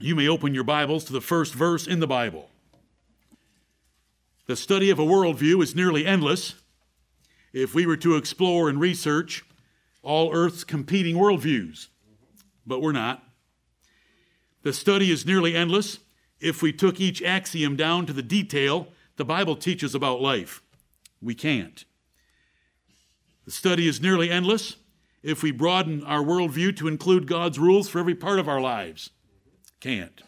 you may open your Bibles to the first verse in the Bible. The study of a worldview is nearly endless if we were to explore and research all Earth's competing worldviews, but we're not. The study is nearly endless if we took each axiom down to the detail the Bible teaches about life. We can't. The study is nearly endless if we broaden our worldview to include God's rules for every part of our lives. Can't.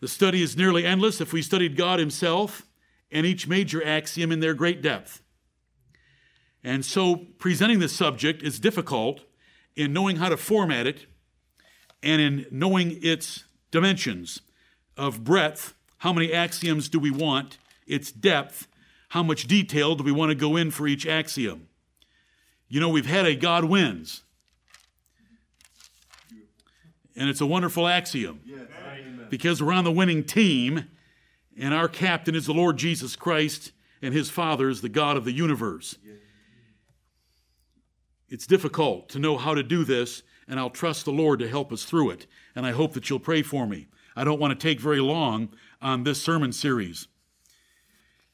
The study is nearly endless if we studied God Himself and each major axiom in their great depth. And so, presenting this subject is difficult in knowing how to format it and in knowing its dimensions of breadth. How many axioms do we want? Its depth. How much detail do we want to go in for each axiom? You know, we've had a God wins. And it's a wonderful axiom because we're on the winning team, and our captain is the Lord Jesus Christ, and his Father is the God of the universe. It's difficult to know how to do this, and I'll trust the Lord to help us through it. And I hope that you'll pray for me. I don't want to take very long on this sermon series.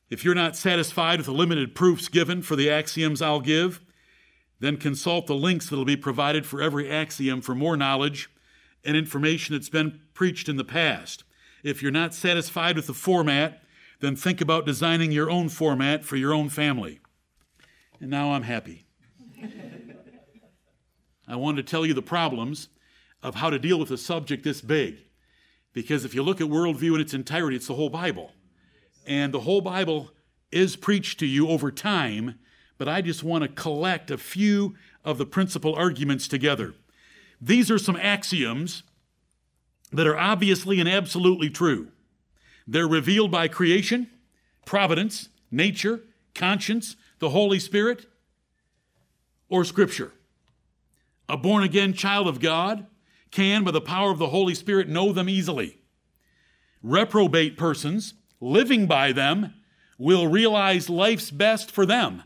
If you're not satisfied with the limited proofs given for the axioms I'll give, then consult the links that will be provided for every axiom for more knowledge and information that's been preached in the past. If you're not satisfied with the format, then think about designing your own format for your own family. And now I'm happy. I wanted to tell you the problems of how to deal with a subject this big. Because if you look at worldview in its entirety, it's the whole Bible. And the whole Bible is preached to you over time, but I just want to collect a few of the principal arguments together. These are some axioms that are obviously and absolutely true. They're revealed by creation, providence, nature, conscience, the Holy Spirit, or Scripture. A born again child of God can, by the power of the Holy Spirit, know them easily. Reprobate persons, living by them, will realize life's best for them.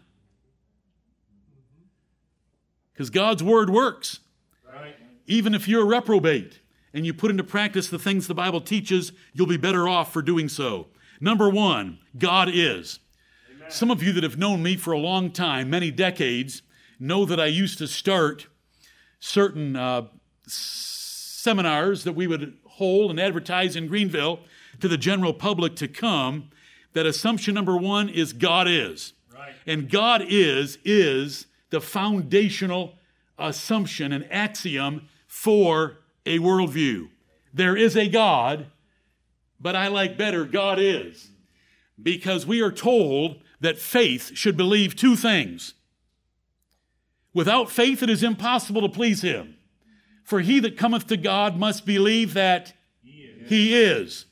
Because God's word works. Even if you're a reprobate and you put into practice the things the Bible teaches, you'll be better off for doing so. Number one, God is. Amen. Some of you that have known me for a long time, many decades, know that I used to start certain uh, seminars that we would hold and advertise in Greenville to the general public to come. That assumption number one is God is. Right. And God is, is the foundational assumption, and axiom for a worldview. There is a God, but I like better God is. Because we are told that faith should believe two things. Without faith, it is impossible to please Him. For he that cometh to God must believe that He is,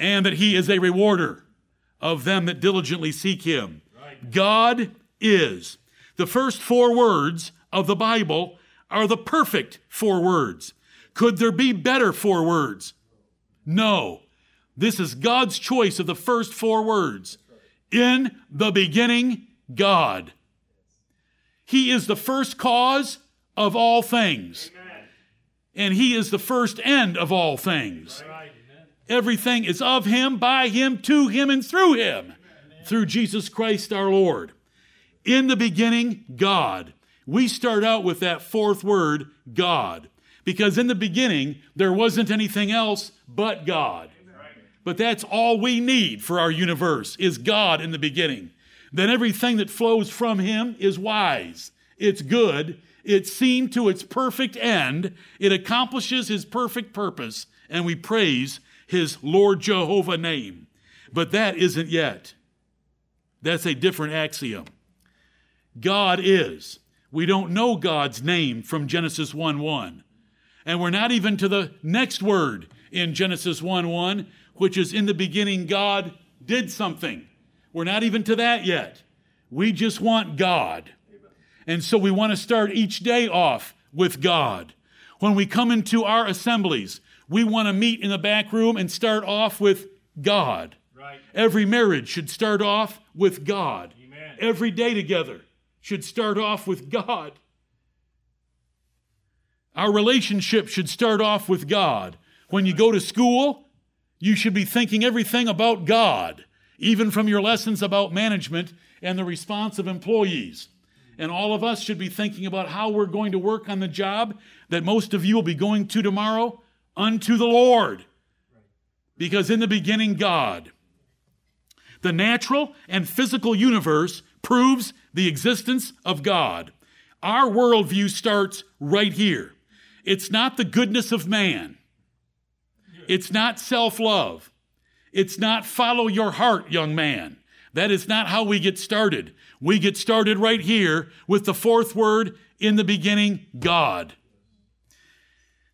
and that He is a rewarder of them that diligently seek Him. God is. The first four words of the Bible are the perfect four words. Could there be better four words? No. This is God's choice of the first four words. In the beginning, God. He is the first cause of all things. And He is the first end of all things. Everything is of Him, by Him, to Him, and through Him. Through Jesus Christ our Lord. In the beginning, God. We start out with that fourth word, God, because in the beginning, there wasn't anything else but God. But that's all we need for our universe is God in the beginning. Then everything that flows from him is wise. It's good. It's seen to its perfect end. It accomplishes his perfect purpose, and we praise his Lord Jehovah name. But that isn't yet. That's a different axiom. God is. We don't know God's name from Genesis 1 1. And we're not even to the next word in Genesis 1 1, which is in the beginning, God did something. We're not even to that yet. We just want God. And so we want to start each day off with God. When we come into our assemblies, we want to meet in the back room and start off with God. Right. Every marriage should start off with God. Amen. Every day together should start off with God. Our relationship should start off with God. When you go to school, you should be thinking everything about God, even from your lessons about management and the response of employees. And all of us should be thinking about how we're going to work on the job that most of you will be going to tomorrow unto the Lord. Because in the beginning, God. The natural and physical universe proves the existence of God. Our worldview starts right here. It's not the goodness of man. It's not self love. It's not follow your heart, young man. That is not how we get started. We get started right here with the fourth word in the beginning God.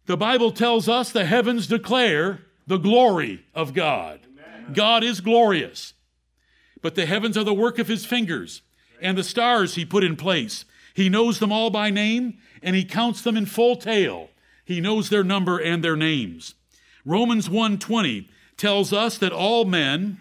The Bible tells us the heavens declare the glory of God. God is glorious. But the heavens are the work of his fingers, and the stars he put in place. He knows them all by name, and he counts them in full tale. He knows their number and their names. Romans 1:20 tells us that all men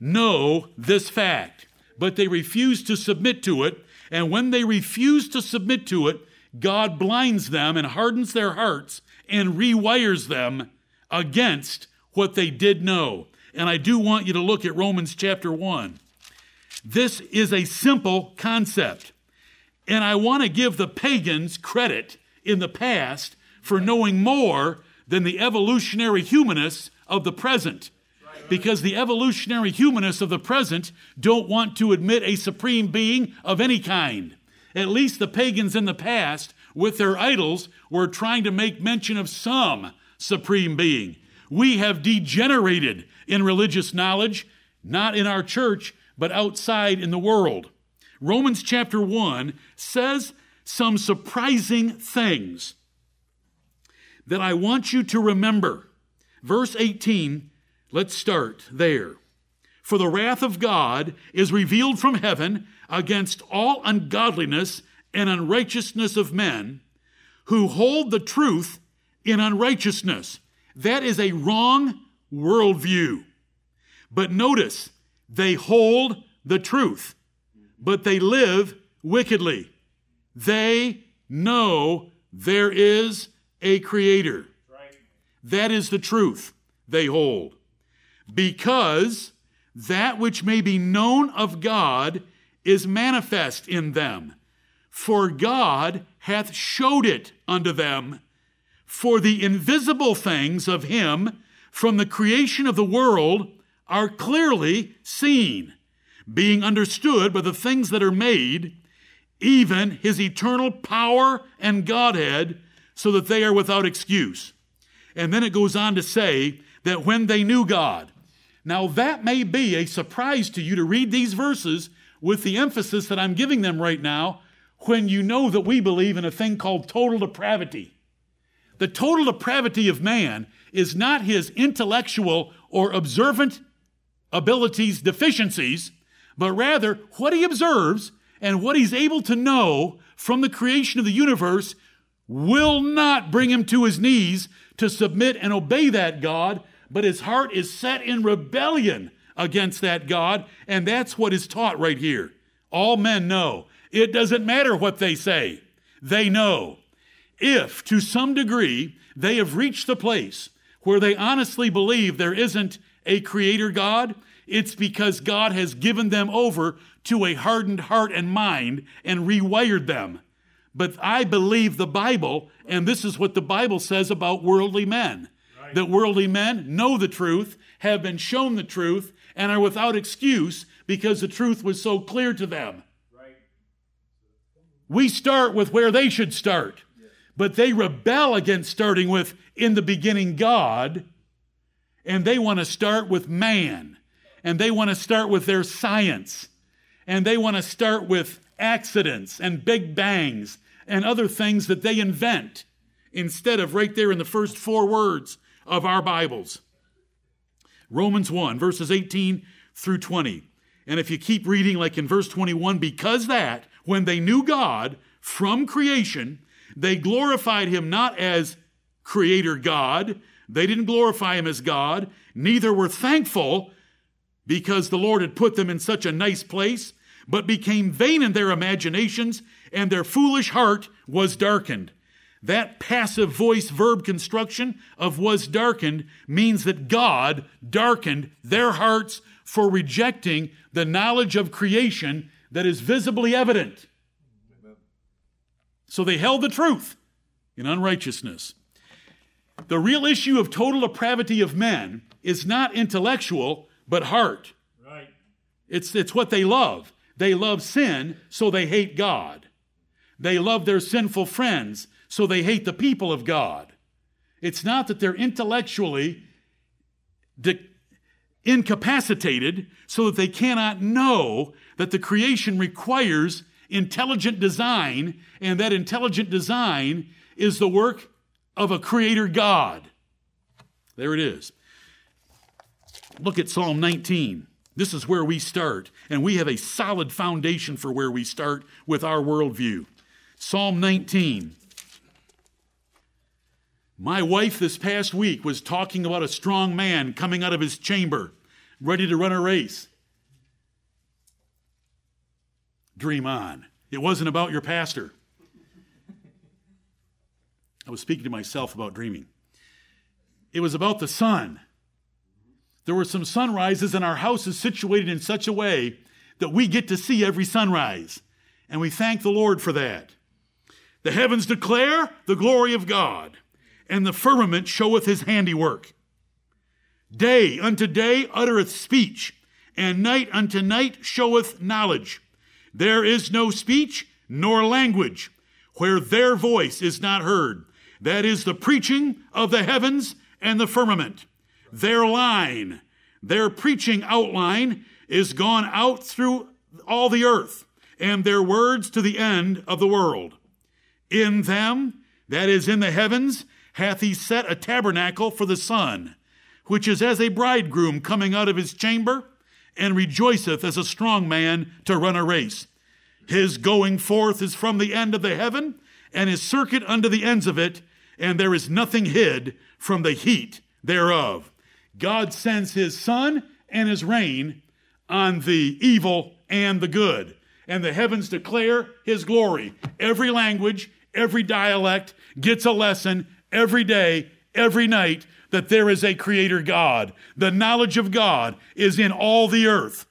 know this fact, but they refuse to submit to it, and when they refuse to submit to it, God blinds them and hardens their hearts and rewires them against what they did know. And I do want you to look at Romans chapter 1. This is a simple concept. And I want to give the pagans credit in the past for knowing more than the evolutionary humanists of the present. Because the evolutionary humanists of the present don't want to admit a supreme being of any kind. At least the pagans in the past, with their idols, were trying to make mention of some supreme being. We have degenerated in religious knowledge, not in our church, but outside in the world. Romans chapter 1 says some surprising things that I want you to remember. Verse 18, let's start there. For the wrath of God is revealed from heaven against all ungodliness and unrighteousness of men who hold the truth in unrighteousness. That is a wrong worldview. But notice, they hold the truth but they live wickedly. They know there is a creator. That is the truth they hold. Because that which may be known of God is manifest in them. For God hath showed it unto them. For the invisible things of him from the creation of the world are clearly seen being understood by the things that are made, even his eternal power and Godhead, so that they are without excuse. And then it goes on to say that when they knew God. Now, that may be a surprise to you to read these verses with the emphasis that I'm giving them right now when you know that we believe in a thing called total depravity. The total depravity of man is not his intellectual or observant abilities deficiencies, but rather what he observes and what he's able to know from the creation of the universe will not bring him to his knees to submit and obey that God, but his heart is set in rebellion against that God, and that's what is taught right here. All men know. It doesn't matter what they say, they know. If, to some degree, they have reached the place where they honestly believe there isn't a creator God, it's because God has given them over to a hardened heart and mind and rewired them. But I believe the Bible, and this is what the Bible says about worldly men right. that worldly men know the truth, have been shown the truth, and are without excuse because the truth was so clear to them. Right. We start with where they should start, but they rebel against starting with, in the beginning, God, and they want to start with man and they want to start with their science, and they want to start with accidents and big bangs and other things that they invent instead of right there in the first four words of our Bibles. Romans 1, verses 18 through 20. And if you keep reading, like in verse 21, because that, when they knew God from creation, they glorified him not as creator God, they didn't glorify him as God, neither were thankful because the Lord had put them in such a nice place, but became vain in their imaginations, and their foolish heart was darkened. That passive voice verb construction of was darkened means that God darkened their hearts for rejecting the knowledge of creation that is visibly evident. So they held the truth in unrighteousness. The real issue of total depravity of men is not intellectual, but heart. Right. It's, it's what they love. They love sin, so they hate God. They love their sinful friends, so they hate the people of God. It's not that they're intellectually de- incapacitated so that they cannot know that the creation requires intelligent design, and that intelligent design is the work of a creator God. There it is. Look at Psalm 19. This is where we start, and we have a solid foundation for where we start with our worldview. Psalm 19. My wife this past week was talking about a strong man coming out of his chamber, ready to run a race. Dream on. It wasn't about your pastor. I was speaking to myself about dreaming. It was about the sun. There were some sunrises, and our house is situated in such a way that we get to see every sunrise. And we thank the Lord for that. The heavens declare the glory of God, and the firmament showeth his handiwork. Day unto day uttereth speech, and night unto night showeth knowledge. There is no speech nor language where their voice is not heard. That is the preaching of the heavens and the firmament. Their line, their preaching outline is gone out through all the earth, and their words to the end of the world. In them, that is in the heavens, hath he set a tabernacle for the sun, which is as a bridegroom coming out of his chamber, and rejoiceth as a strong man to run a race. His going forth is from the end of the heaven, and his circuit unto the ends of it, and there is nothing hid from the heat thereof. God sends his sun and his rain on the evil and the good, and the heavens declare his glory. Every language, every dialect gets a lesson every day, every night that there is a creator God. The knowledge of God is in all the earth,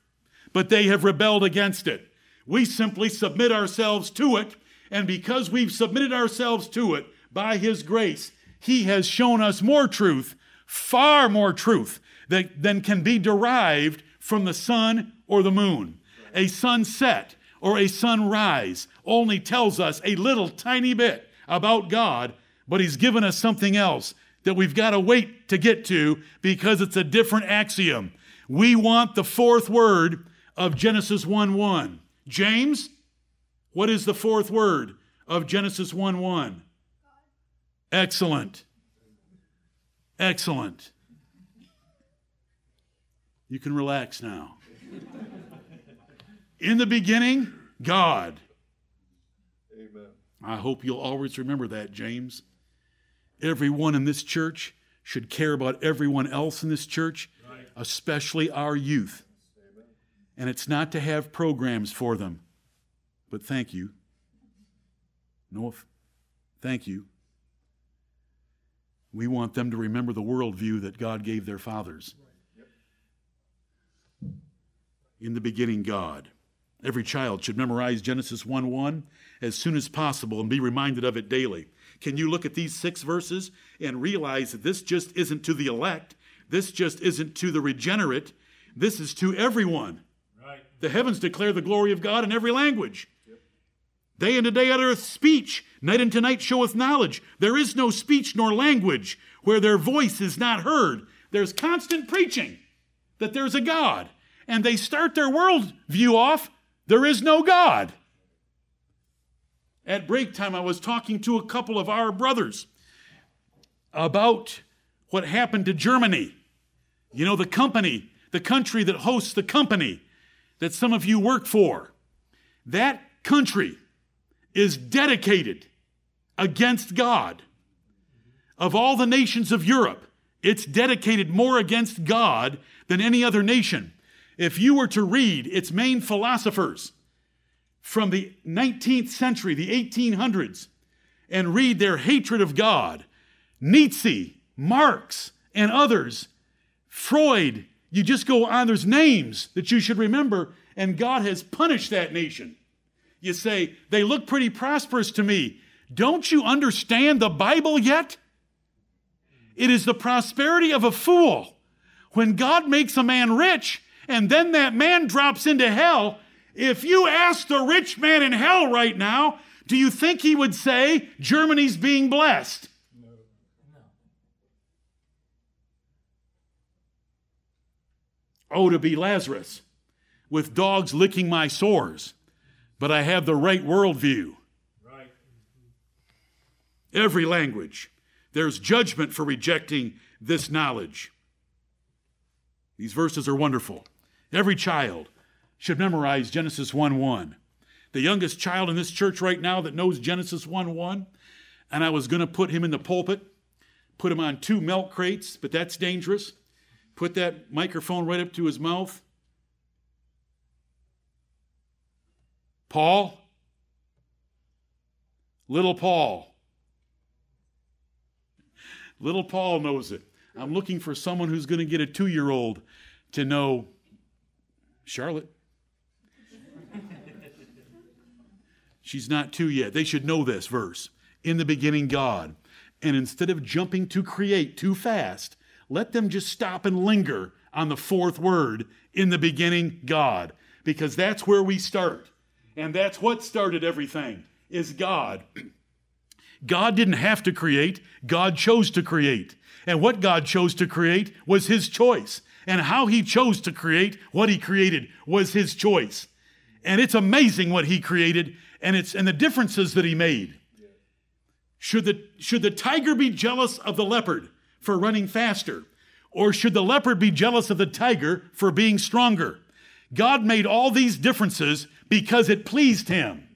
but they have rebelled against it. We simply submit ourselves to it, and because we've submitted ourselves to it, by His grace, He has shown us more truth, far more truth, that, than can be derived from the sun or the moon. A sunset or a sunrise only tells us a little tiny bit about God, but He's given us something else that we've got to wait to get to because it's a different axiom. We want the fourth word of Genesis 1 1. James, what is the fourth word of Genesis 1 1? Excellent. Excellent. You can relax now. In the beginning, God. Amen. I hope you'll always remember that, James. Everyone in this church should care about everyone else in this church, right. especially our youth. Amen. And it's not to have programs for them, but thank you. No, thank you. We want them to remember the worldview that God gave their fathers. In the beginning, God. Every child should memorize Genesis 1 1 as soon as possible and be reminded of it daily. Can you look at these six verses and realize that this just isn't to the elect? This just isn't to the regenerate. This is to everyone. Right. The heavens declare the glory of God in every language. Day unto day uttereth speech, night unto night showeth knowledge. There is no speech nor language where their voice is not heard. There's constant preaching that there's a God. And they start their world view off there is no God. At break time, I was talking to a couple of our brothers about what happened to Germany. You know, the company, the country that hosts the company that some of you work for. That country is dedicated against God. Of all the nations of Europe, it's dedicated more against God than any other nation. If you were to read its main philosophers from the 19th century, the 1800s, and read their hatred of God, Nietzsche, Marx, and others, Freud, you just go on, there's names that you should remember, and God has punished that nation. You say, they look pretty prosperous to me. Don't you understand the Bible yet? It is the prosperity of a fool. When God makes a man rich and then that man drops into hell, if you ask the rich man in hell right now, do you think he would say Germany's being blessed? No. no. Oh, to be Lazarus with dogs licking my sores, but I have the right worldview. Right. Every language there's judgment for rejecting this knowledge. These verses are wonderful. Every child should memorize Genesis 1 1. The youngest child in this church right now that knows Genesis 1 1, and I was going to put him in the pulpit, put him on two milk crates, but that's dangerous. Put that microphone right up to his mouth. Paul, little Paul, Little Paul knows it. I'm looking for someone who's going to get a two year old to know Charlotte. She's not two yet. They should know this verse. In the beginning, God. And instead of jumping to create too fast, let them just stop and linger on the fourth word, in the beginning, God, because that's where we start. And that's what started everything, is God. God didn't have to create, God chose to create. And what God chose to create was His choice. And how He chose to create what He created was His choice. And it's amazing what He created and, it's, and the differences that He made. Should the, should the tiger be jealous of the leopard for running faster? Or should the leopard be jealous of the tiger for being stronger? God made all these differences because it pleased Him,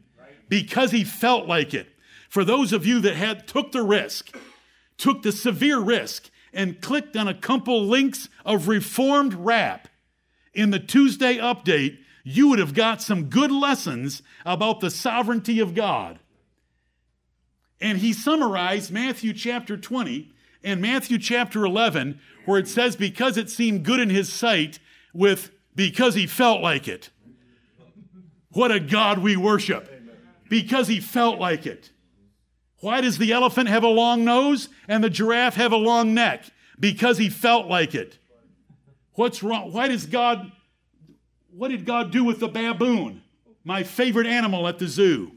because He felt like it. For those of you that had took the risk, took the severe risk, and clicked on a couple links of reformed rap in the Tuesday update, you would have got some good lessons about the sovereignty of God. And he summarized Matthew chapter 20 and Matthew chapter 11, where it says, Because it seemed good in his sight, with because he felt like it. What a God we worship! Because he felt like it. Why does the elephant have a long nose and the giraffe have a long neck? Because he felt like it. What's wrong? Why does God, what did God do with the baboon? My favorite animal at the zoo.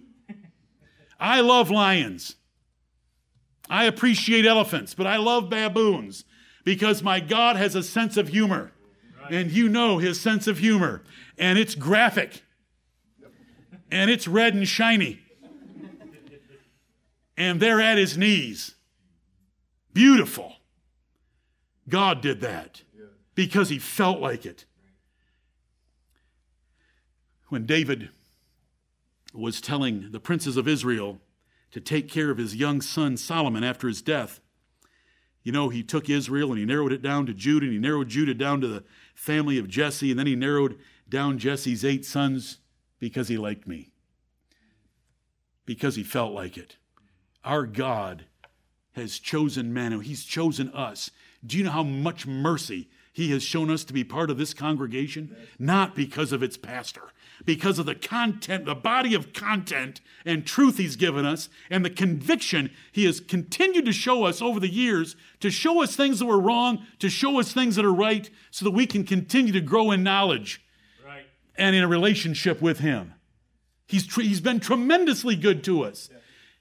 I love lions. I appreciate elephants, but I love baboons because my God has a sense of humor. And you know his sense of humor. And it's graphic. And it's red and shiny and they're at his knees. Beautiful. God did that because he felt like it. When David was telling the princes of Israel to take care of his young son Solomon after his death, you know, he took Israel and he narrowed it down to Judah, and he narrowed Judah down to the family of Jesse, and then he narrowed down Jesse's eight sons because he liked me, because he felt like it. Our God has chosen men, He's chosen us. Do you know how much mercy He has shown us to be part of this congregation? Not because of its pastor, because of the content, the body of content and truth He's given us, and the conviction He has continued to show us over the years to show us things that were wrong, to show us things that are right, so that we can continue to grow in knowledge right. and in a relationship with Him. He's, tr- he's been tremendously good to us. Yeah.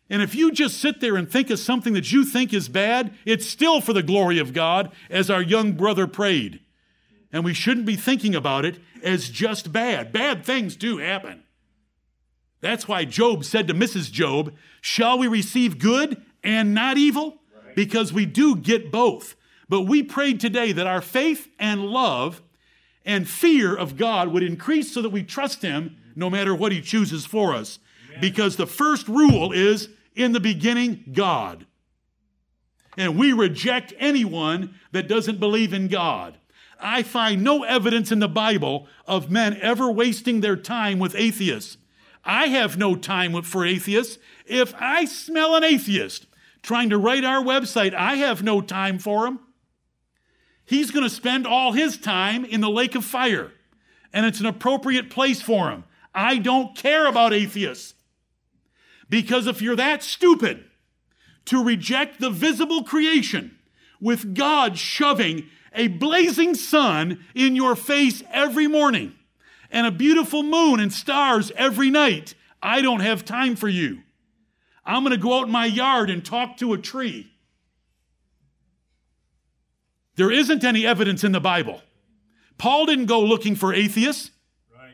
And if you just sit there and think of something that you think is bad, it's still for the glory of God, as our young brother prayed. And we shouldn't be thinking about it as just bad. Bad things do happen. That's why Job said to Mrs. Job, Shall we receive good and not evil? Because we do get both. But we prayed today that our faith and love and fear of God would increase so that we trust Him no matter what He chooses for us. Because the first rule is in the beginning, God. And we reject anyone that doesn't believe in God. I find no evidence in the Bible of men ever wasting their time with atheists. I have no time for atheists. If I smell an atheist trying to write our website, I have no time for him. He's going to spend all his time in the lake of fire, and it's an appropriate place for him. I don't care about atheists. Because if you're that stupid to reject the visible creation with God shoving a blazing sun in your face every morning and a beautiful moon and stars every night, I don't have time for you. I'm going to go out in my yard and talk to a tree. There isn't any evidence in the Bible. Paul didn't go looking for atheists. Right.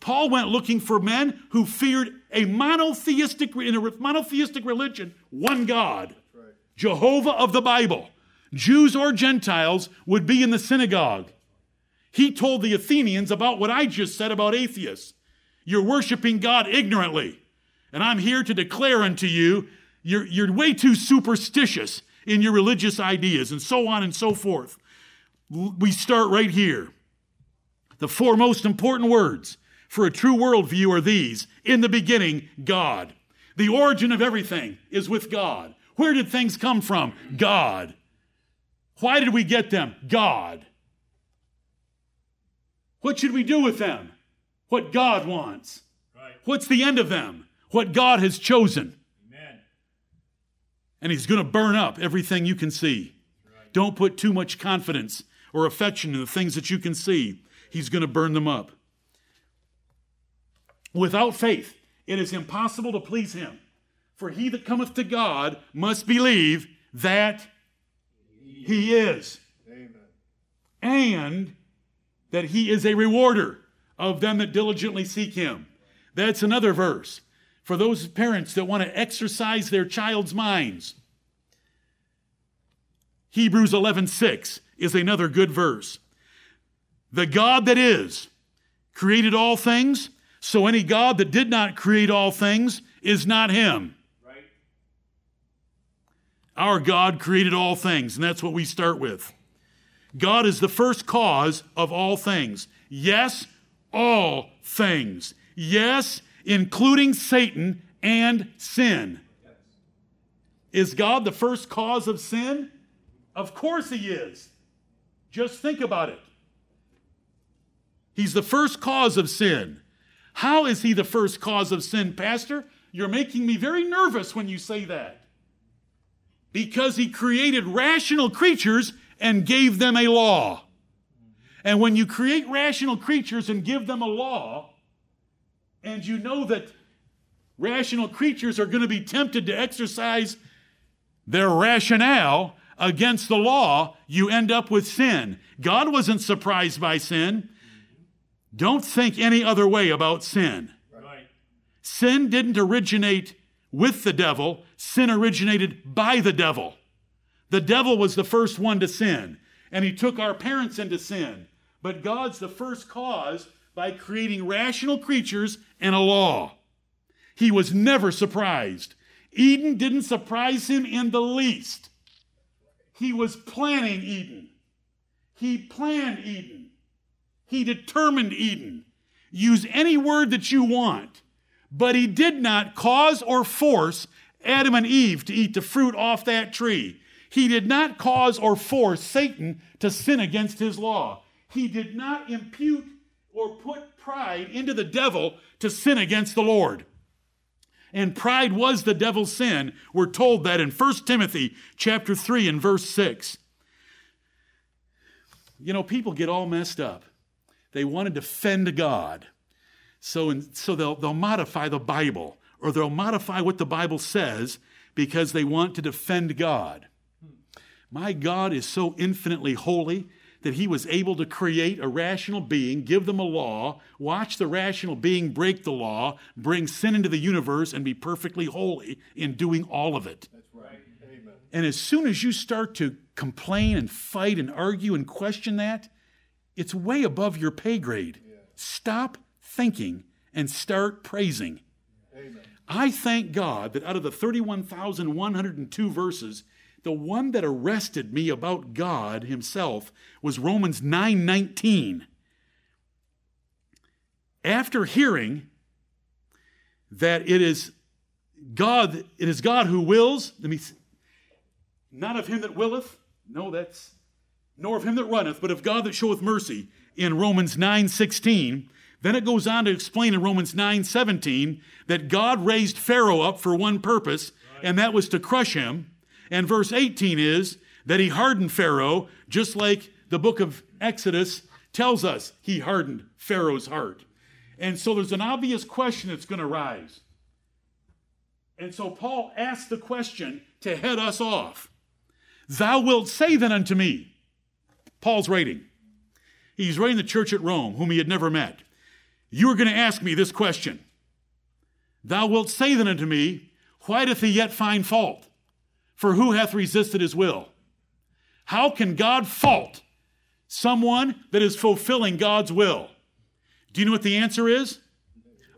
Paul went looking for men who feared a monotheistic in a monotheistic religion, one God, right. Jehovah of the Bible. Jews or Gentiles would be in the synagogue. He told the Athenians about what I just said about atheists. You're worshiping God ignorantly. And I'm here to declare unto you, you're, you're way too superstitious in your religious ideas, and so on and so forth. We start right here. The four most important words for a true worldview are these In the beginning, God. The origin of everything is with God. Where did things come from? God. Why did we get them? God. What should we do with them? What God wants. Right. What's the end of them? What God has chosen. Amen. And He's going to burn up everything you can see. Right. Don't put too much confidence or affection in the things that you can see. He's going to burn them up. Without faith, it is impossible to please Him. For he that cometh to God must believe that He is. Amen. And that he is a rewarder of them that diligently seek him. That's another verse for those parents that want to exercise their child's minds. Hebrews 11:6 is another good verse. The God that is created all things, so any God that did not create all things is not him. Our God created all things, and that's what we start with. God is the first cause of all things. Yes, all things. Yes, including Satan and sin. Is God the first cause of sin? Of course he is. Just think about it. He's the first cause of sin. How is he the first cause of sin, Pastor? You're making me very nervous when you say that. Because he created rational creatures and gave them a law. And when you create rational creatures and give them a law, and you know that rational creatures are going to be tempted to exercise their rationale against the law, you end up with sin. God wasn't surprised by sin. Don't think any other way about sin. Right. Sin didn't originate with the devil, sin originated by the devil. The devil was the first one to sin, and he took our parents into sin. But God's the first cause by creating rational creatures and a law. He was never surprised. Eden didn't surprise him in the least. He was planning Eden. He planned Eden. He determined Eden. Use any word that you want, but he did not cause or force Adam and Eve to eat the fruit off that tree. He did not cause or force Satan to sin against his law. He did not impute or put pride into the devil to sin against the Lord. And pride was the devil's sin. We're told that in 1 Timothy chapter 3 and verse 6. You know, people get all messed up. They want to defend God. So, in, so they'll, they'll modify the Bible or they'll modify what the Bible says because they want to defend God. My God is so infinitely holy that he was able to create a rational being, give them a law, watch the rational being break the law, bring sin into the universe, and be perfectly holy in doing all of it. That's right. Amen. And as soon as you start to complain and fight and argue and question that, it's way above your pay grade. Yeah. Stop thinking and start praising. Amen. I thank God that out of the 31,102 verses, the one that arrested me about God himself was Romans 9:19. After hearing that it is God, it is God who wills, let me see, not of him that willeth, no, that's nor of him that runneth, but of God that showeth mercy in Romans 9 16. Then it goes on to explain in Romans 9 17 that God raised Pharaoh up for one purpose, and that was to crush him. And verse 18 is that he hardened Pharaoh, just like the book of Exodus tells us he hardened Pharaoh's heart. And so there's an obvious question that's going to rise. And so Paul asks the question to head us off Thou wilt say then unto me, Paul's writing. He's writing the church at Rome, whom he had never met. You are going to ask me this question Thou wilt say then unto me, Why doth he yet find fault? For who hath resisted his will? How can God fault someone that is fulfilling God's will? Do you know what the answer is?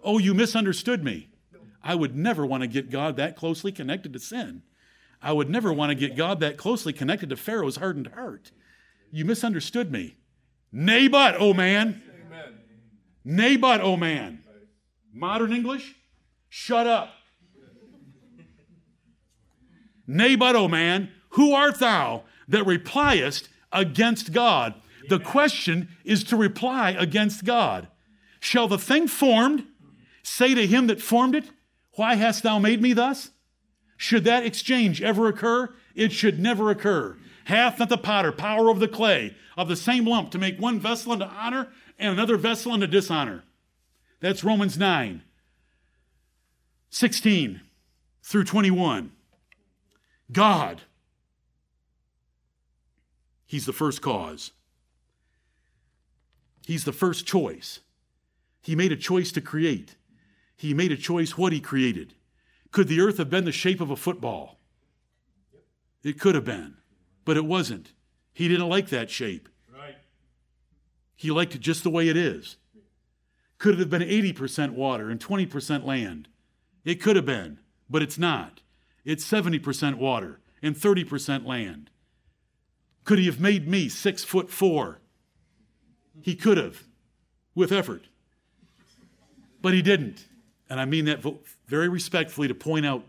Oh, you misunderstood me. I would never want to get God that closely connected to sin. I would never want to get God that closely connected to Pharaoh's hardened heart. You misunderstood me. Nay, but, oh man. Nay, but, oh man. Modern English? Shut up. Nay, but, oh man, who art thou that repliest against God? The question is to reply against God. Shall the thing formed say to him that formed it, Why hast thou made me thus? Should that exchange ever occur? It should never occur. Hath not the potter power over the clay of the same lump to make one vessel unto honor and another vessel unto dishonor? That's Romans 9, 16 through 21. God, He's the first cause. He's the first choice. He made a choice to create. He made a choice what he created. Could the earth have been the shape of a football? It could have been, but it wasn't. He didn't like that shape. He liked it just the way it is. Could it have been 80% water and 20% land? It could have been, but it's not. It's 70% water and 30% land. Could he have made me six foot four? He could have, with effort. But he didn't. And I mean that very respectfully to point out,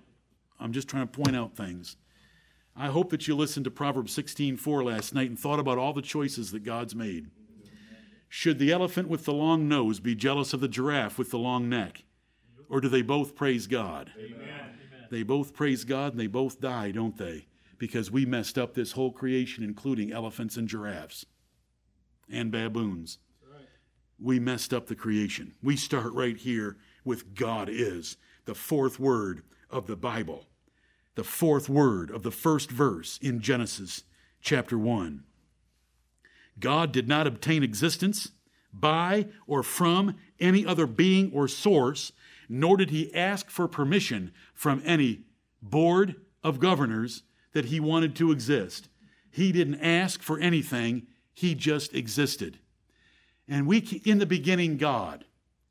I'm just trying to point out things. I hope that you listened to Proverbs 16:4 last night and thought about all the choices that God's made. Should the elephant with the long nose be jealous of the giraffe with the long neck? Or do they both praise God? Amen. They both praise God and they both die, don't they? Because we messed up this whole creation, including elephants and giraffes and baboons we messed up the creation. We start right here with God is, the fourth word of the Bible, the fourth word of the first verse in Genesis chapter 1. God did not obtain existence by or from any other being or source, nor did he ask for permission from any board of governors that he wanted to exist. He didn't ask for anything, he just existed. And we, in the beginning, God.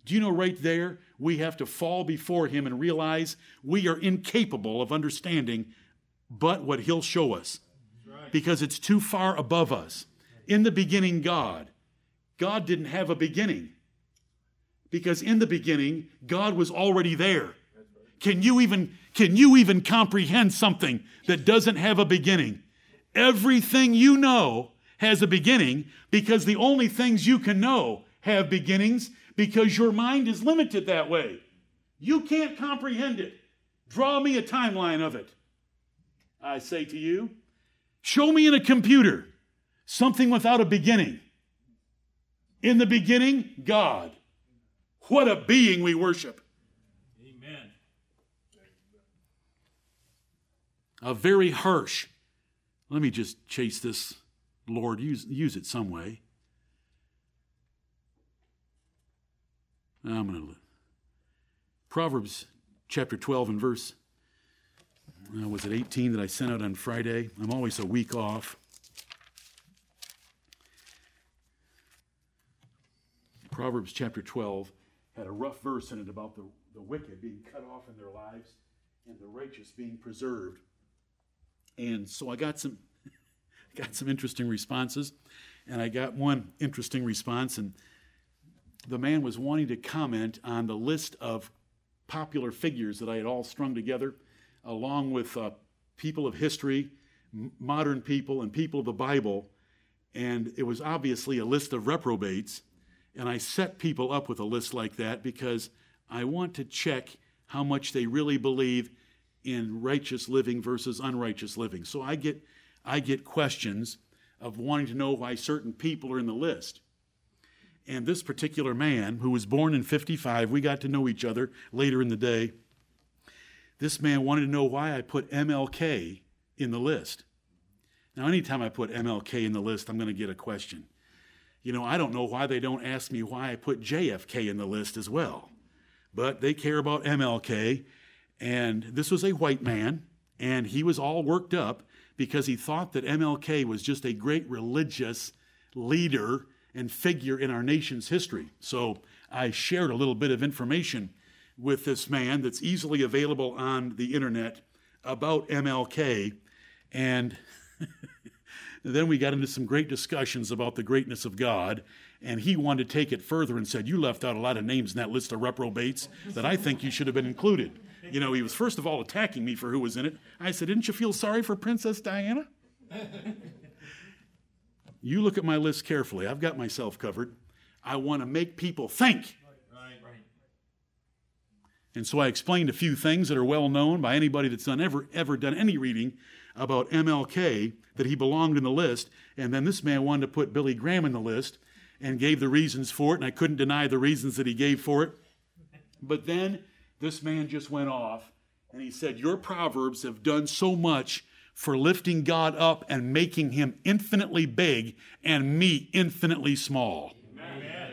Do you know right there, we have to fall before Him and realize we are incapable of understanding but what He'll show us because it's too far above us. In the beginning, God. God didn't have a beginning because in the beginning, God was already there. Can you even, can you even comprehend something that doesn't have a beginning? Everything you know has a beginning because the only things you can know have beginnings because your mind is limited that way. You can't comprehend it. Draw me a timeline of it. I say to you, show me in a computer something without a beginning. In the beginning, God. What a being we worship. Amen. A very harsh, let me just chase this Lord, use, use it some way. I'm going to. Proverbs chapter 12 and verse, uh, was it 18 that I sent out on Friday? I'm always a week off. Proverbs chapter 12 had a rough verse in it about the, the wicked being cut off in their lives and the righteous being preserved. And so I got some got some interesting responses. And I got one interesting response, and the man was wanting to comment on the list of popular figures that I had all strung together, along with uh, people of history, m- modern people, and people of the Bible. And it was obviously a list of reprobates. And I set people up with a list like that because I want to check how much they really believe in righteous living versus unrighteous living. So I get, I get questions of wanting to know why certain people are in the list. And this particular man, who was born in 55, we got to know each other later in the day. This man wanted to know why I put MLK in the list. Now, anytime I put MLK in the list, I'm going to get a question. You know, I don't know why they don't ask me why I put JFK in the list as well. But they care about MLK. And this was a white man, and he was all worked up because he thought that MLK was just a great religious leader and figure in our nation's history. So I shared a little bit of information with this man that's easily available on the internet about MLK. And then we got into some great discussions about the greatness of God. And he wanted to take it further and said, You left out a lot of names in that list of reprobates that I think you should have been included. You know, he was first of all attacking me for who was in it. I said, Didn't you feel sorry for Princess Diana? You look at my list carefully. I've got myself covered. I want to make people think. And so I explained a few things that are well known by anybody that's done ever ever done any reading about MLK that he belonged in the list. And then this man wanted to put Billy Graham in the list and gave the reasons for it, and I couldn't deny the reasons that he gave for it. But then this man just went off and he said, Your proverbs have done so much for lifting God up and making him infinitely big and me infinitely small. Amen.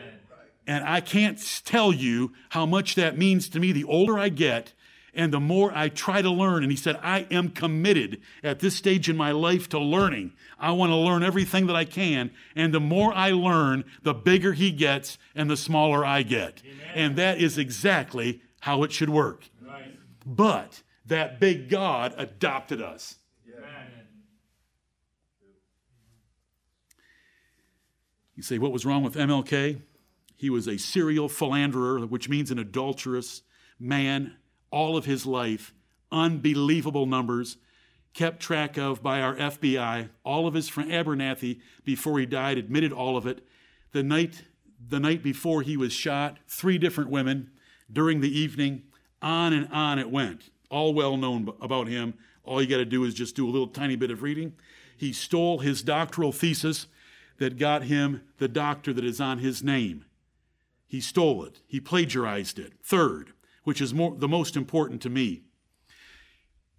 And I can't tell you how much that means to me the older I get and the more I try to learn. And he said, I am committed at this stage in my life to learning. I want to learn everything that I can. And the more I learn, the bigger he gets and the smaller I get. Amen. And that is exactly how it should work. Right. But that big God adopted us. You say, what was wrong with MLK? He was a serial philanderer, which means an adulterous man all of his life. Unbelievable numbers kept track of by our FBI. All of his friend Abernathy, before he died, admitted all of it. The night, the night before he was shot, three different women during the evening. On and on it went. All well known about him. All you got to do is just do a little tiny bit of reading. He stole his doctoral thesis that got him the doctor that is on his name. He stole it, he plagiarized it. Third, which is more, the most important to me,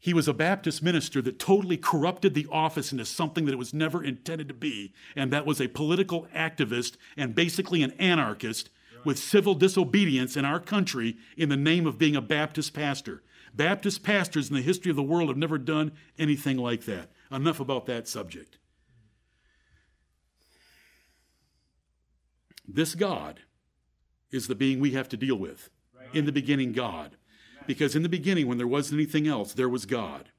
he was a Baptist minister that totally corrupted the office into something that it was never intended to be, and that was a political activist and basically an anarchist with civil disobedience in our country in the name of being a Baptist pastor. Baptist pastors in the history of the world have never done anything like that. Enough about that subject. This God is the being we have to deal with. In the beginning, God. Because in the beginning, when there wasn't anything else, there was God.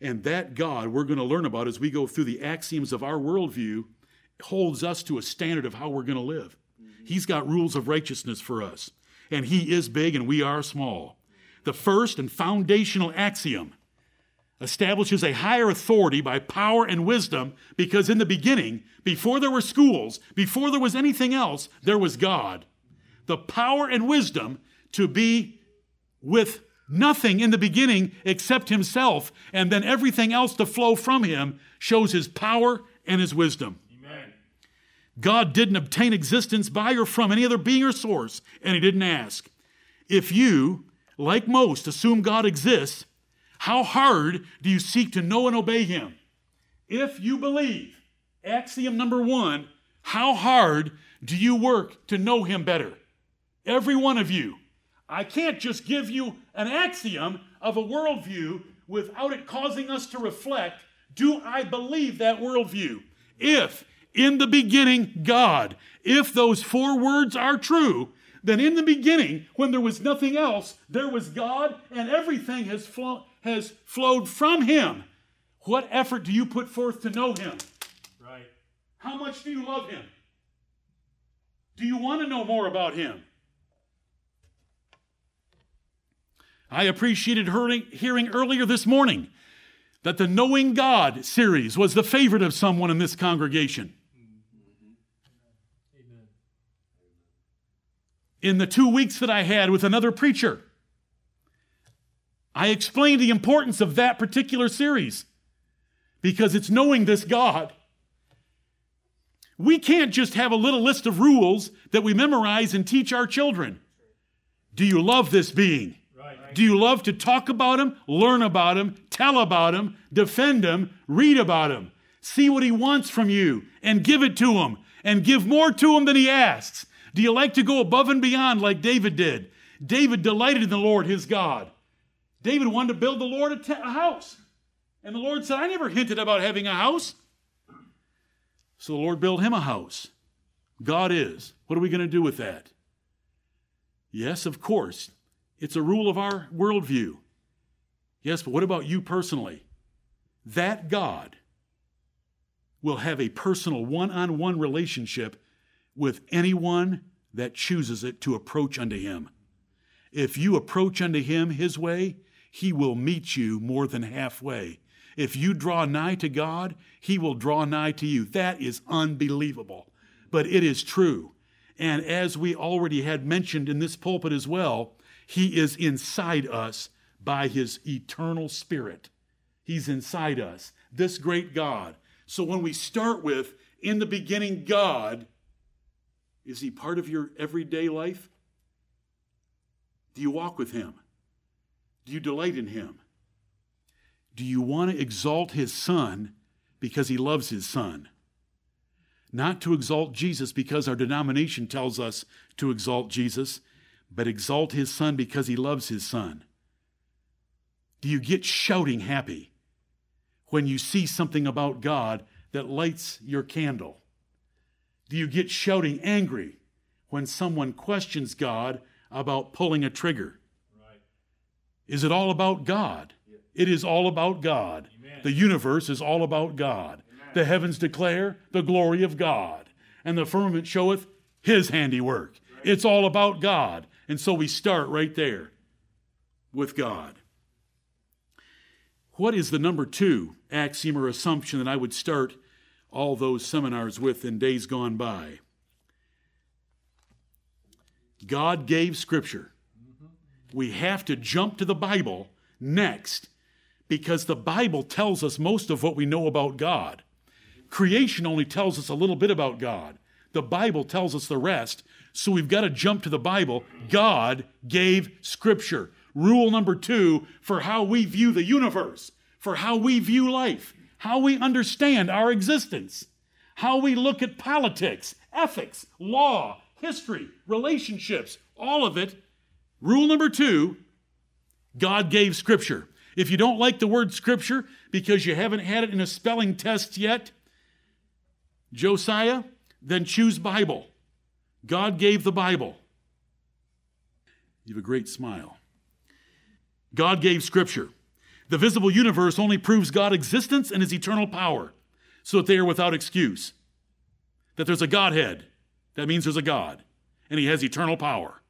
And that God we're going to learn about as we go through the axioms of our worldview holds us to a standard of how we're going to live. He's got rules of righteousness for us. And He is big and we are small. The first and foundational axiom establishes a higher authority by power and wisdom because in the beginning, before there were schools, before there was anything else, there was God. The power and wisdom to be with nothing in the beginning except himself, and then everything else to flow from him shows his power and his wisdom. Amen. God didn't obtain existence by or from any other being or source, and he didn't ask. If you, like most, assume God exists, how hard do you seek to know and obey him? If you believe, axiom number one, how hard do you work to know him better? Every one of you. I can't just give you an axiom of a worldview without it causing us to reflect do I believe that worldview? If in the beginning God, if those four words are true, then in the beginning, when there was nothing else, there was God and everything has flown has flowed from him. What effort do you put forth to know him? Right. How much do you love him? Do you want to know more about him? I appreciated hearing, earlier this morning that the Knowing God series was the favorite of someone in this congregation. In the two weeks that I had with another preacher, I explained the importance of that particular series because it's knowing this God. We can't just have a little list of rules that we memorize and teach our children. Do you love this being? Do you love to talk about him, learn about him, tell about him, defend him, read about him, see what he wants from you, and give it to him, and give more to him than he asks? Do you like to go above and beyond like David did? David delighted in the Lord his God. David wanted to build the Lord a house. And the Lord said, I never hinted about having a house. So the Lord built him a house. God is. What are we going to do with that? Yes, of course. It's a rule of our worldview. Yes, but what about you personally? That God will have a personal one on one relationship with anyone that chooses it to approach unto him. If you approach unto him his way, he will meet you more than halfway. If you draw nigh to God, He will draw nigh to you. That is unbelievable, but it is true. And as we already had mentioned in this pulpit as well, He is inside us by His eternal Spirit. He's inside us, this great God. So when we start with, in the beginning, God, is He part of your everyday life? Do you walk with Him? Do you delight in Him? Do you want to exalt his son because he loves his son? Not to exalt Jesus because our denomination tells us to exalt Jesus, but exalt his son because he loves his son. Do you get shouting happy when you see something about God that lights your candle? Do you get shouting angry when someone questions God about pulling a trigger? Right. Is it all about God? It is all about God. Amen. The universe is all about God. Amen. The heavens declare the glory of God, and the firmament showeth his handiwork. Right. It's all about God. And so we start right there with God. What is the number two axiom or assumption that I would start all those seminars with in days gone by? God gave Scripture. We have to jump to the Bible next because the Bible tells us most of what we know about God. Creation only tells us a little bit about God. The Bible tells us the rest. So we've got to jump to the Bible. God gave Scripture. Rule number two for how we view the universe, for how we view life, how we understand our existence, how we look at politics, ethics, law, history, relationships, all of it. Rule number two God gave Scripture. If you don't like the word scripture because you haven't had it in a spelling test yet, Josiah, then choose Bible. God gave the Bible. You have a great smile. God gave scripture. The visible universe only proves God's existence and his eternal power so that they are without excuse. That there's a Godhead. That means there's a God and he has eternal power.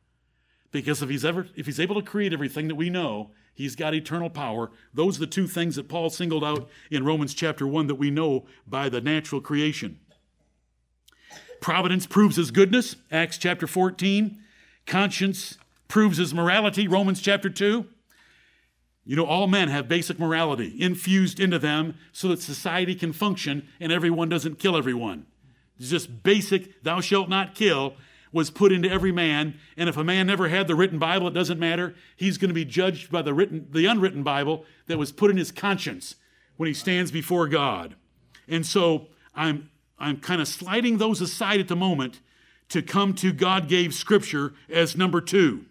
Because if he's ever if he's able to create everything that we know, He's got eternal power. Those are the two things that Paul singled out in Romans chapter 1 that we know by the natural creation. Providence proves his goodness, Acts chapter 14. Conscience proves his morality, Romans chapter 2. You know, all men have basic morality infused into them so that society can function and everyone doesn't kill everyone. Just basic, thou shalt not kill, was put into every man. And if a man never had the written Bible, it doesn't matter. He's going to be judged by the written, the unwritten Bible that was put in his conscience when he stands before God. And so I'm, I'm kind of sliding those aside at the moment to come to God gave scripture as number two.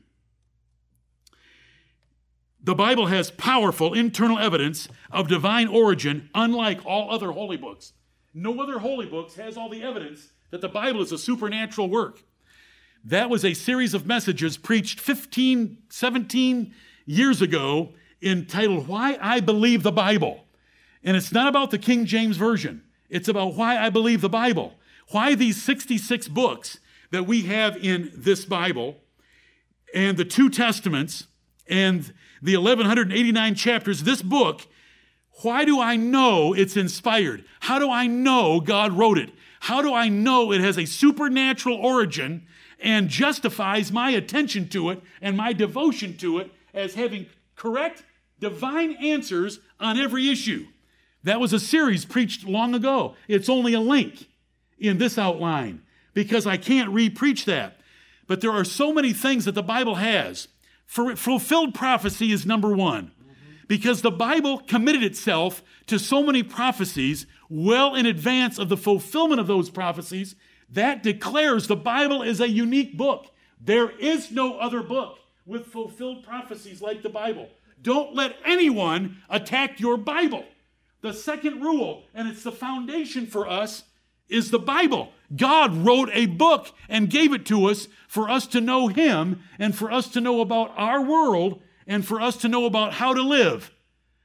The Bible has powerful internal evidence of divine origin, unlike all other holy books. No other holy books has all the evidence that the Bible is a supernatural work. That was a series of messages preached 15, 17 years ago entitled Why I Believe the Bible. And it's not about the King James Version, it's about why I believe the Bible. Why these 66 books that we have in this Bible and the two Testaments and the 1189 chapters, this book, why do I know it's inspired? How do I know God wrote it? How do I know it has a supernatural origin and justifies my attention to it and my devotion to it as having correct divine answers on every issue? That was a series preached long ago. It's only a link in this outline because I can't re-preach that. But there are so many things that the Bible has. For fulfilled prophecy is number one because the Bible committed itself to so many prophecies well in advance of the fulfillment of those prophecies. That declares the Bible is a unique book. There is no other book with fulfilled prophecies like the Bible. Don't let anyone attack your Bible. The second rule, and it's the foundation for us, is the Bible. God wrote a book and gave it to us for us to know Him and for us to know about our world and for us to know about how to live.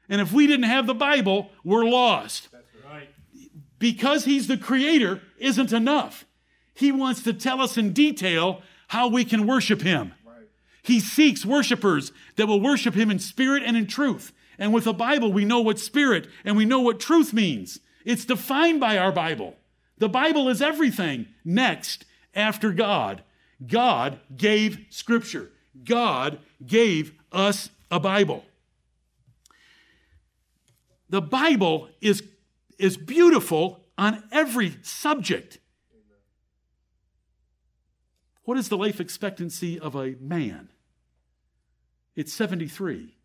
And if we didn't have the Bible, we're lost. Right. Because He's the Creator isn't enough. He wants to tell us in detail how we can worship Him. Right. He seeks worshipers that will worship Him in spirit and in truth. And with the Bible, we know what spirit and we know what truth means. It's defined by our Bible. The Bible is everything. Next, after God, God gave Scripture. God gave us a Bible. The Bible is, is beautiful on every subject. What is the life expectancy of a man? It's 73.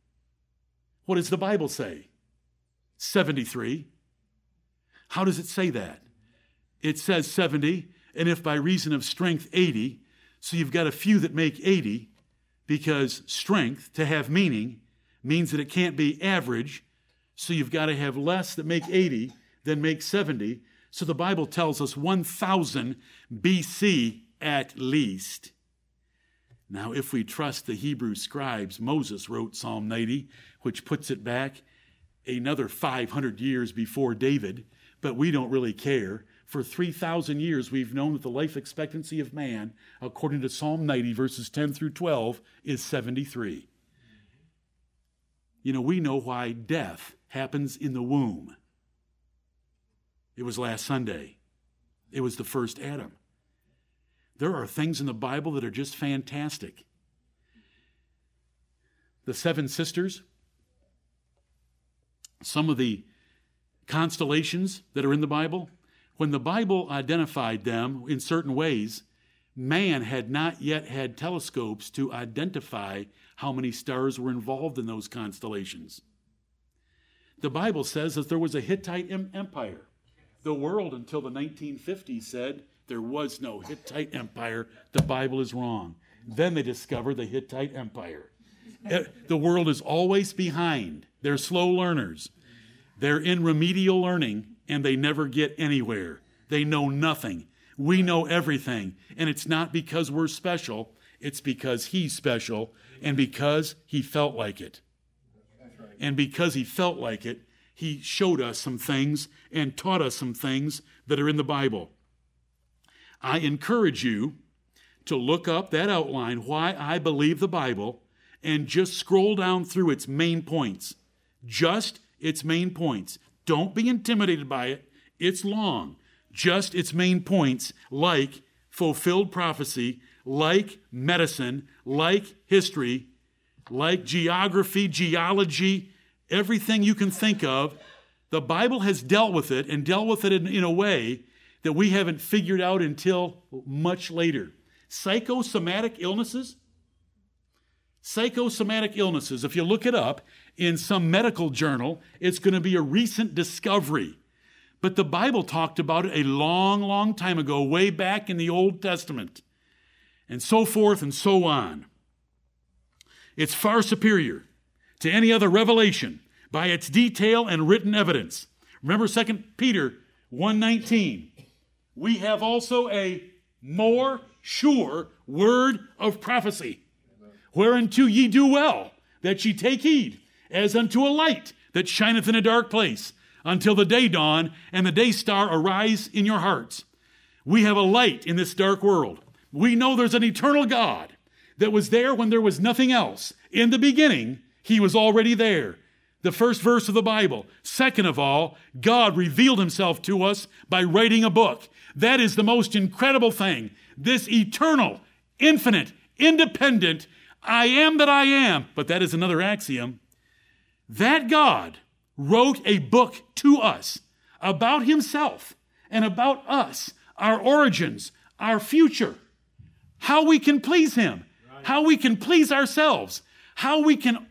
What does the Bible say? 73. How does it say that? It says 70, and if by reason of strength, 80. So you've got a few that make 80 because strength, to have meaning, means that it can't be average. So you've got to have less that make 80 than make 70. So the Bible tells us 1000 BC at least. Now, if we trust the Hebrew scribes, Moses wrote Psalm 90, which puts it back another 500 years before David, but we don't really care. For 3,000 years, we've known that the life expectancy of man, according to Psalm 90, verses 10 through 12, is 73. You know, we know why death happens in the womb. It was last Sunday, it was the first Adam. There are things in the Bible that are just fantastic. The seven sisters, some of the constellations that are in the Bible, when the Bible identified them in certain ways, man had not yet had telescopes to identify how many stars were involved in those constellations. The Bible says that there was a Hittite empire. The world until the 1950s said there was no Hittite empire. The Bible is wrong. Then they discover the Hittite empire. Eh, the world is always behind. They're slow learners. They're in remedial learning and they never get anywhere. They know nothing. We know everything. And it's not because we're special, it's because He's special and because He felt like it. And because He felt like it, He showed us some things and taught us some things that are in the Bible. I encourage you to look up that outline, Why I Believe the Bible, and just scroll down through its main points. Just its main points. Don't be intimidated by it. It's long. Just its main points, like fulfilled prophecy, like medicine, like history, like geography, geology, everything you can think of. The Bible has dealt with it and dealt with it in, in a way that we haven't figured out until much later. Psychosomatic illnesses. Psychosomatic illnesses, if you look it up in some medical journal, it's going to be a recent discovery. But the Bible talked about it a long, long time ago, way back in the Old Testament, and so forth and so on. It's far superior to any other revelation by its detail and written evidence. Remember 2 Peter 119 we have also a more sure word of prophecy, whereunto ye do well, that ye take heed, as unto a light that shineth in a dark place, until the day dawn and the day star arise in your hearts. We have a light in this dark world. We know there's an eternal God that was there when there was nothing else, In the beginning, he was already there. The first verse of the Bible. Second of all, God revealed himself to us by writing a book. That is the most incredible thing. This eternal, infinite, independent, I am that I am, but that is another axiom. That God wrote a book to us about himself and about us, our origins, our future, how we can please him, how we can please ourselves, how we can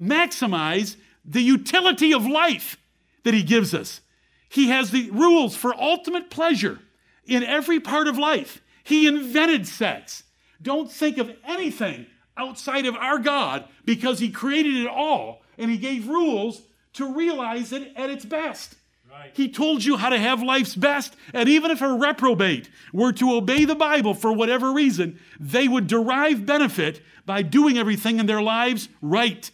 maximize the utility of life that he gives us. He has the rules for ultimate pleasure in every part of life. He invented sex. Don't think of anything outside of our God because he created it all and he gave rules to realize it at its best. Right. He told you how to have life's best, and even if a reprobate were to obey the Bible for whatever reason, they would derive benefit by doing everything in their lives right.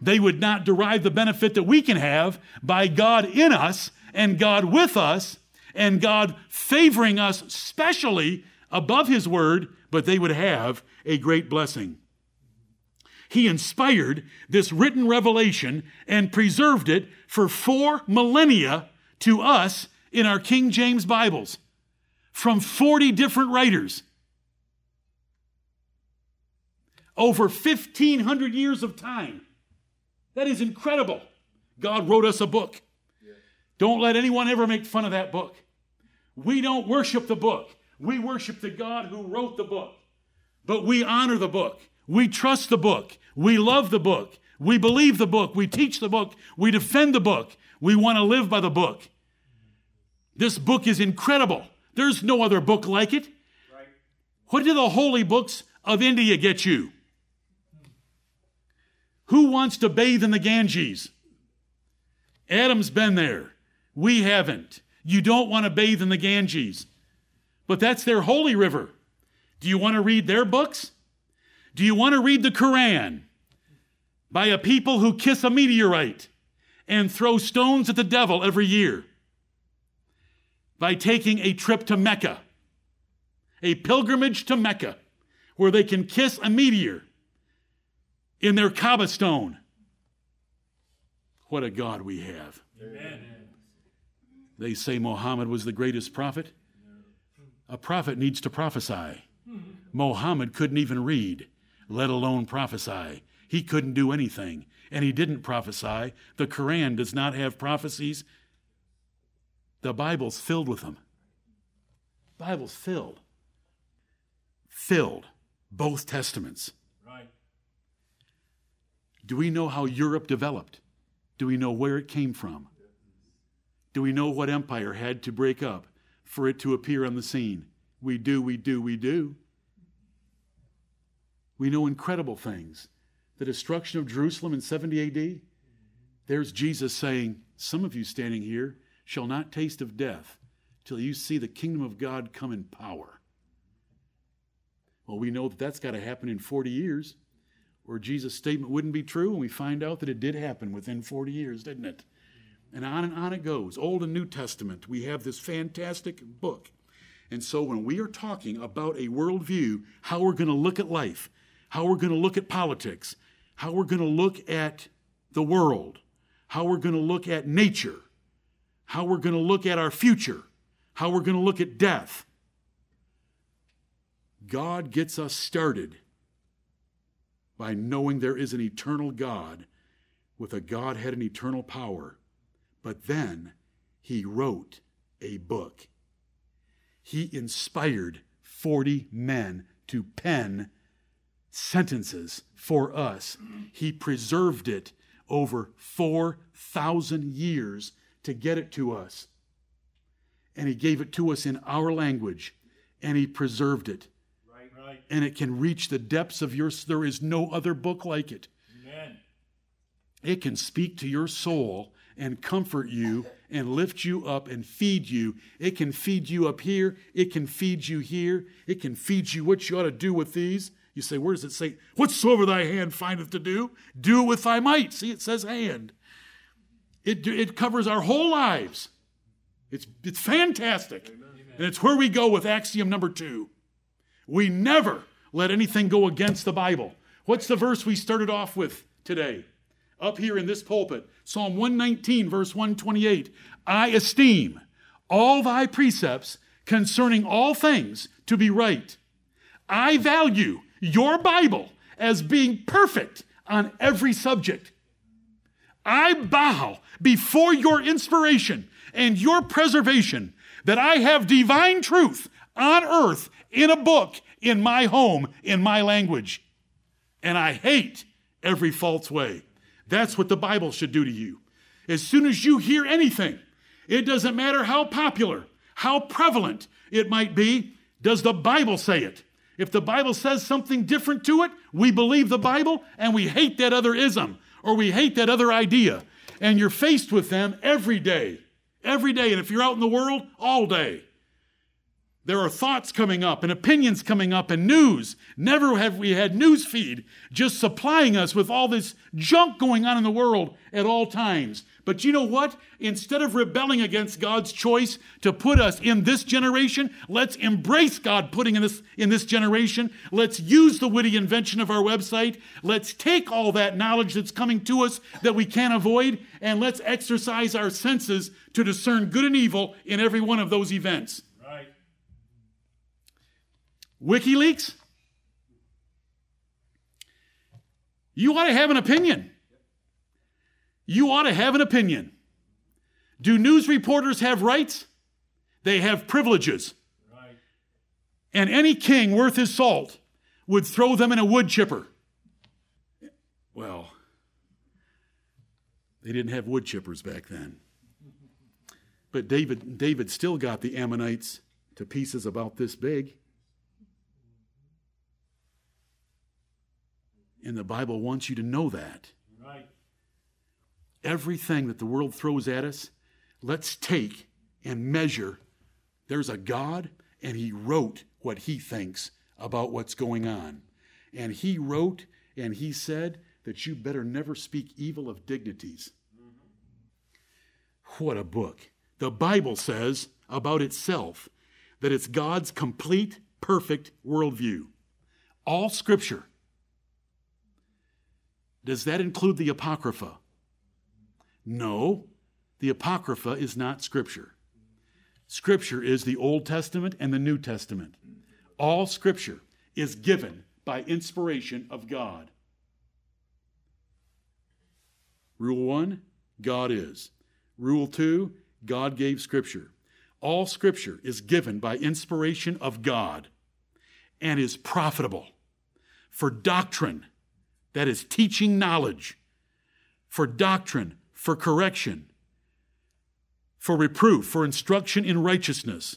They would not derive the benefit that we can have by God in us and God with us and God favoring us specially above His word, but they would have a great blessing. He inspired this written revelation and preserved it for four millennia to us in our King James Bibles from 40 different writers. Over 1,500 years of time. That is incredible. God wrote us a book. Don't let anyone ever make fun of that book. We don't worship the book. We worship the God who wrote the book. But we honor the book. We trust the book. We love the book. We believe the book. We teach the book. We defend the book. We want to live by the book. This book is incredible. There's no other book like it. Right. What did the holy books of India get you? Who wants to bathe in the Ganges? Adam's been there. We haven't. You don't want to bathe in the Ganges. But that's their holy river. Do you want to read their books? Do you want to read the Quran by a people who kiss a meteorite and throw stones at the devil every year? By taking a trip to Mecca, a pilgrimage to Mecca, where they can kiss a meteor in their cobblestone. What a God we have. Amen. They say Muhammad was the greatest prophet. A prophet needs to prophesy. Muhammad couldn't even read let alone prophesy. He couldn't do anything, and he didn't prophesy. The Quran does not have prophecies. The Bible's filled with them. Bible's filled. Filled. Both testaments. Do we know how Europe developed? Do we know where it came from? Do we know what empire had to break up for it to appear on the scene? We do, we do, we do. We know incredible things. The destruction of Jerusalem in 70 AD, there's Jesus saying, Some of you standing here shall not taste of death till you see the kingdom of God come in power. Well, we know that that's got to happen in 40 years, or Jesus' statement wouldn't be true, and we find out that it did happen within 40 years, didn't it? And on and on it goes. Old and New Testament, we have this fantastic book. And so when we are talking about a worldview, how we're going to look at life, how we're going to look at politics, how we're going to look at the world, how we're going to look at nature, how we're going to look at our future, how we're going to look at death. God gets us started by knowing there is an eternal God with a Godhead and eternal power. But then he wrote a book. He inspired 40 men to pen sentences for us. He preserved it over 4,000 years to get it to us. And He gave it to us in our language, and He preserved it. Right. And it can reach the depths of your. There is no other book like it. Amen. It can speak to your soul and comfort you and lift you up and feed you. It can feed you up here. It can feed you here. It can feed you what you ought to do with these. You say, where does it say, whatsoever thy hand findeth to do, do it with thy might? See, it says hand. It, it covers our whole lives. It's, it's fantastic. Amen. And it's where we go with axiom number two. We never let anything go against the Bible. What's the verse we started off with today? Up here in this pulpit, Psalm 119, verse 128. I esteem all thy precepts concerning all things to be right. I value your Bible as being perfect on every subject. I bow before your inspiration and your preservation that I have divine truth on earth in a book in my home, in my language. And I hate every false way. That's what the Bible should do to you. As soon as you hear anything, it doesn't matter how popular, how prevalent it might be, does the Bible say it? If the Bible says something different to it, we believe the Bible and we hate that other ism or we hate that other idea. And you're faced with them every day. Every day. And if you're out in the world, all day. There are thoughts coming up and opinions coming up and news. Never have we had news feed just supplying us with all this junk going on in the world at all times. But you know what? Instead of rebelling against God's choice to put us in this generation, let's embrace God putting in this in this generation. Let's use the witty invention of our website. Let's take all that knowledge that's coming to us that we can't avoid and let's exercise our senses to discern good and evil in every one of those events. WikiLeaks? You ought to have an opinion. You ought to have an opinion. Do news reporters have rights? They have privileges. Right. And any king worth his salt would throw them in a wood chipper. Well, they didn't have wood chippers back then. But David, David still got the Ammonites to pieces about this big. And the Bible wants you to know that. Right. Everything that the world throws at us, let's take and measure. There's a God, and He wrote what He thinks about what's going on. And He wrote and He said that you better never speak evil of dignities. Mm-hmm. What a book. The Bible says about itself that it's God's complete, perfect worldview. All scripture does that include the Apocrypha? No, the Apocrypha is not Scripture. Scripture is the Old Testament and the New Testament. All Scripture is given by inspiration of God. Rule one God is. Rule two God gave Scripture. All Scripture is given by inspiration of God and is profitable for doctrine that is teaching knowledge, for doctrine, for correction, for reproof, for instruction in righteousness,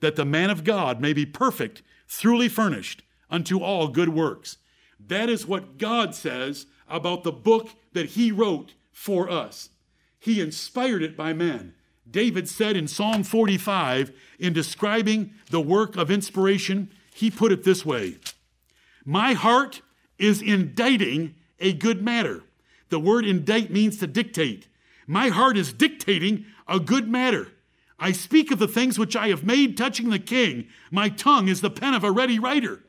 that the man of God may be perfect, truly furnished unto all good works. That is what God says about the book that He wrote for us. He inspired it by men. David said in Psalm 45, in describing the work of inspiration, he put it this way My heart is inditing a good matter. The word indite means to dictate. My heart is dictating a good matter. I speak of the things which I have made touching the king. My tongue is the pen of a ready writer.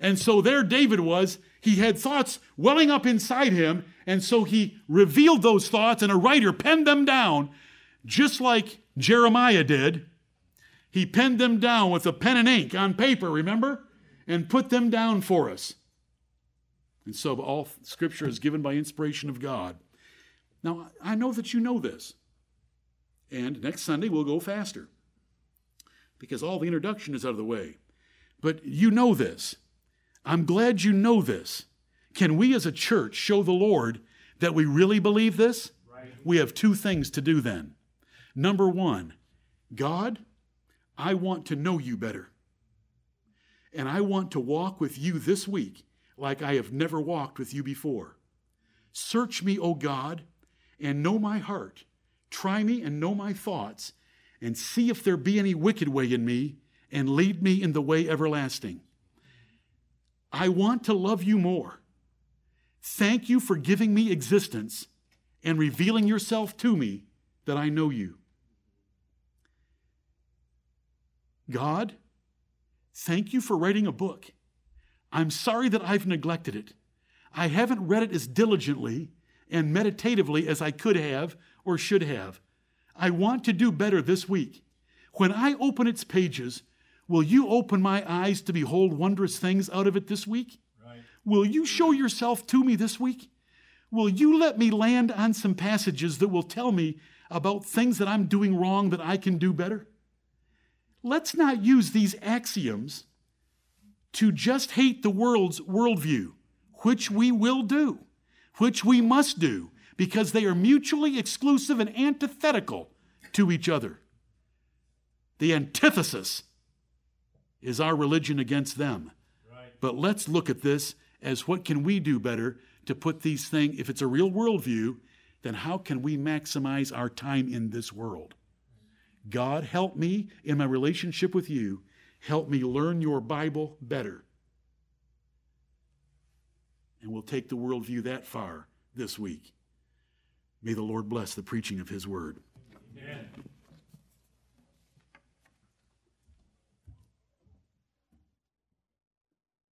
And so there David was. He had thoughts welling up inside him. And so he revealed those thoughts, and a writer penned them down, just like Jeremiah did. He penned them down with a pen and ink on paper, remember? And put them down for us. And so all scripture is given by inspiration of God. Now, I know that you know this. And next Sunday we'll go faster because all the introduction is out of the way. But you know this. I'm glad you know this. Can we as a church show the Lord that we really believe this? Right. We have two things to do then. Number one, God, I want to know you better. And I want to walk with you this week like I have never walked with you before. Search me, O God, and know my heart. Try me and know my thoughts, and see if there be any wicked way in me, and lead me in the way everlasting. I want to love you more. Thank you for giving me existence and revealing yourself to me that I know you. God, thank you for writing a book I'm sorry that I've neglected it. I haven't read it as diligently and meditatively as I could have or should have. I want to do better this week. When I open its pages, will you open my eyes to behold wondrous things out of it this week? Right. Will you show yourself to me this week? Will you let me land on some passages that will tell me about things that I'm doing wrong that I can do better? Let's not use these axioms to just hate the world's worldview, which we will do, which we must do, because they are mutually exclusive and antithetical to each other. The antithesis is our religion against them. Right. But let's look at this as what can we do better to put these things, if it's a real worldview, then how can we maximize our time in this world? God, help me in my relationship with you. Help me learn your Bible better. And we'll take the worldview that far this week. May the Lord bless the preaching of his word. Amen.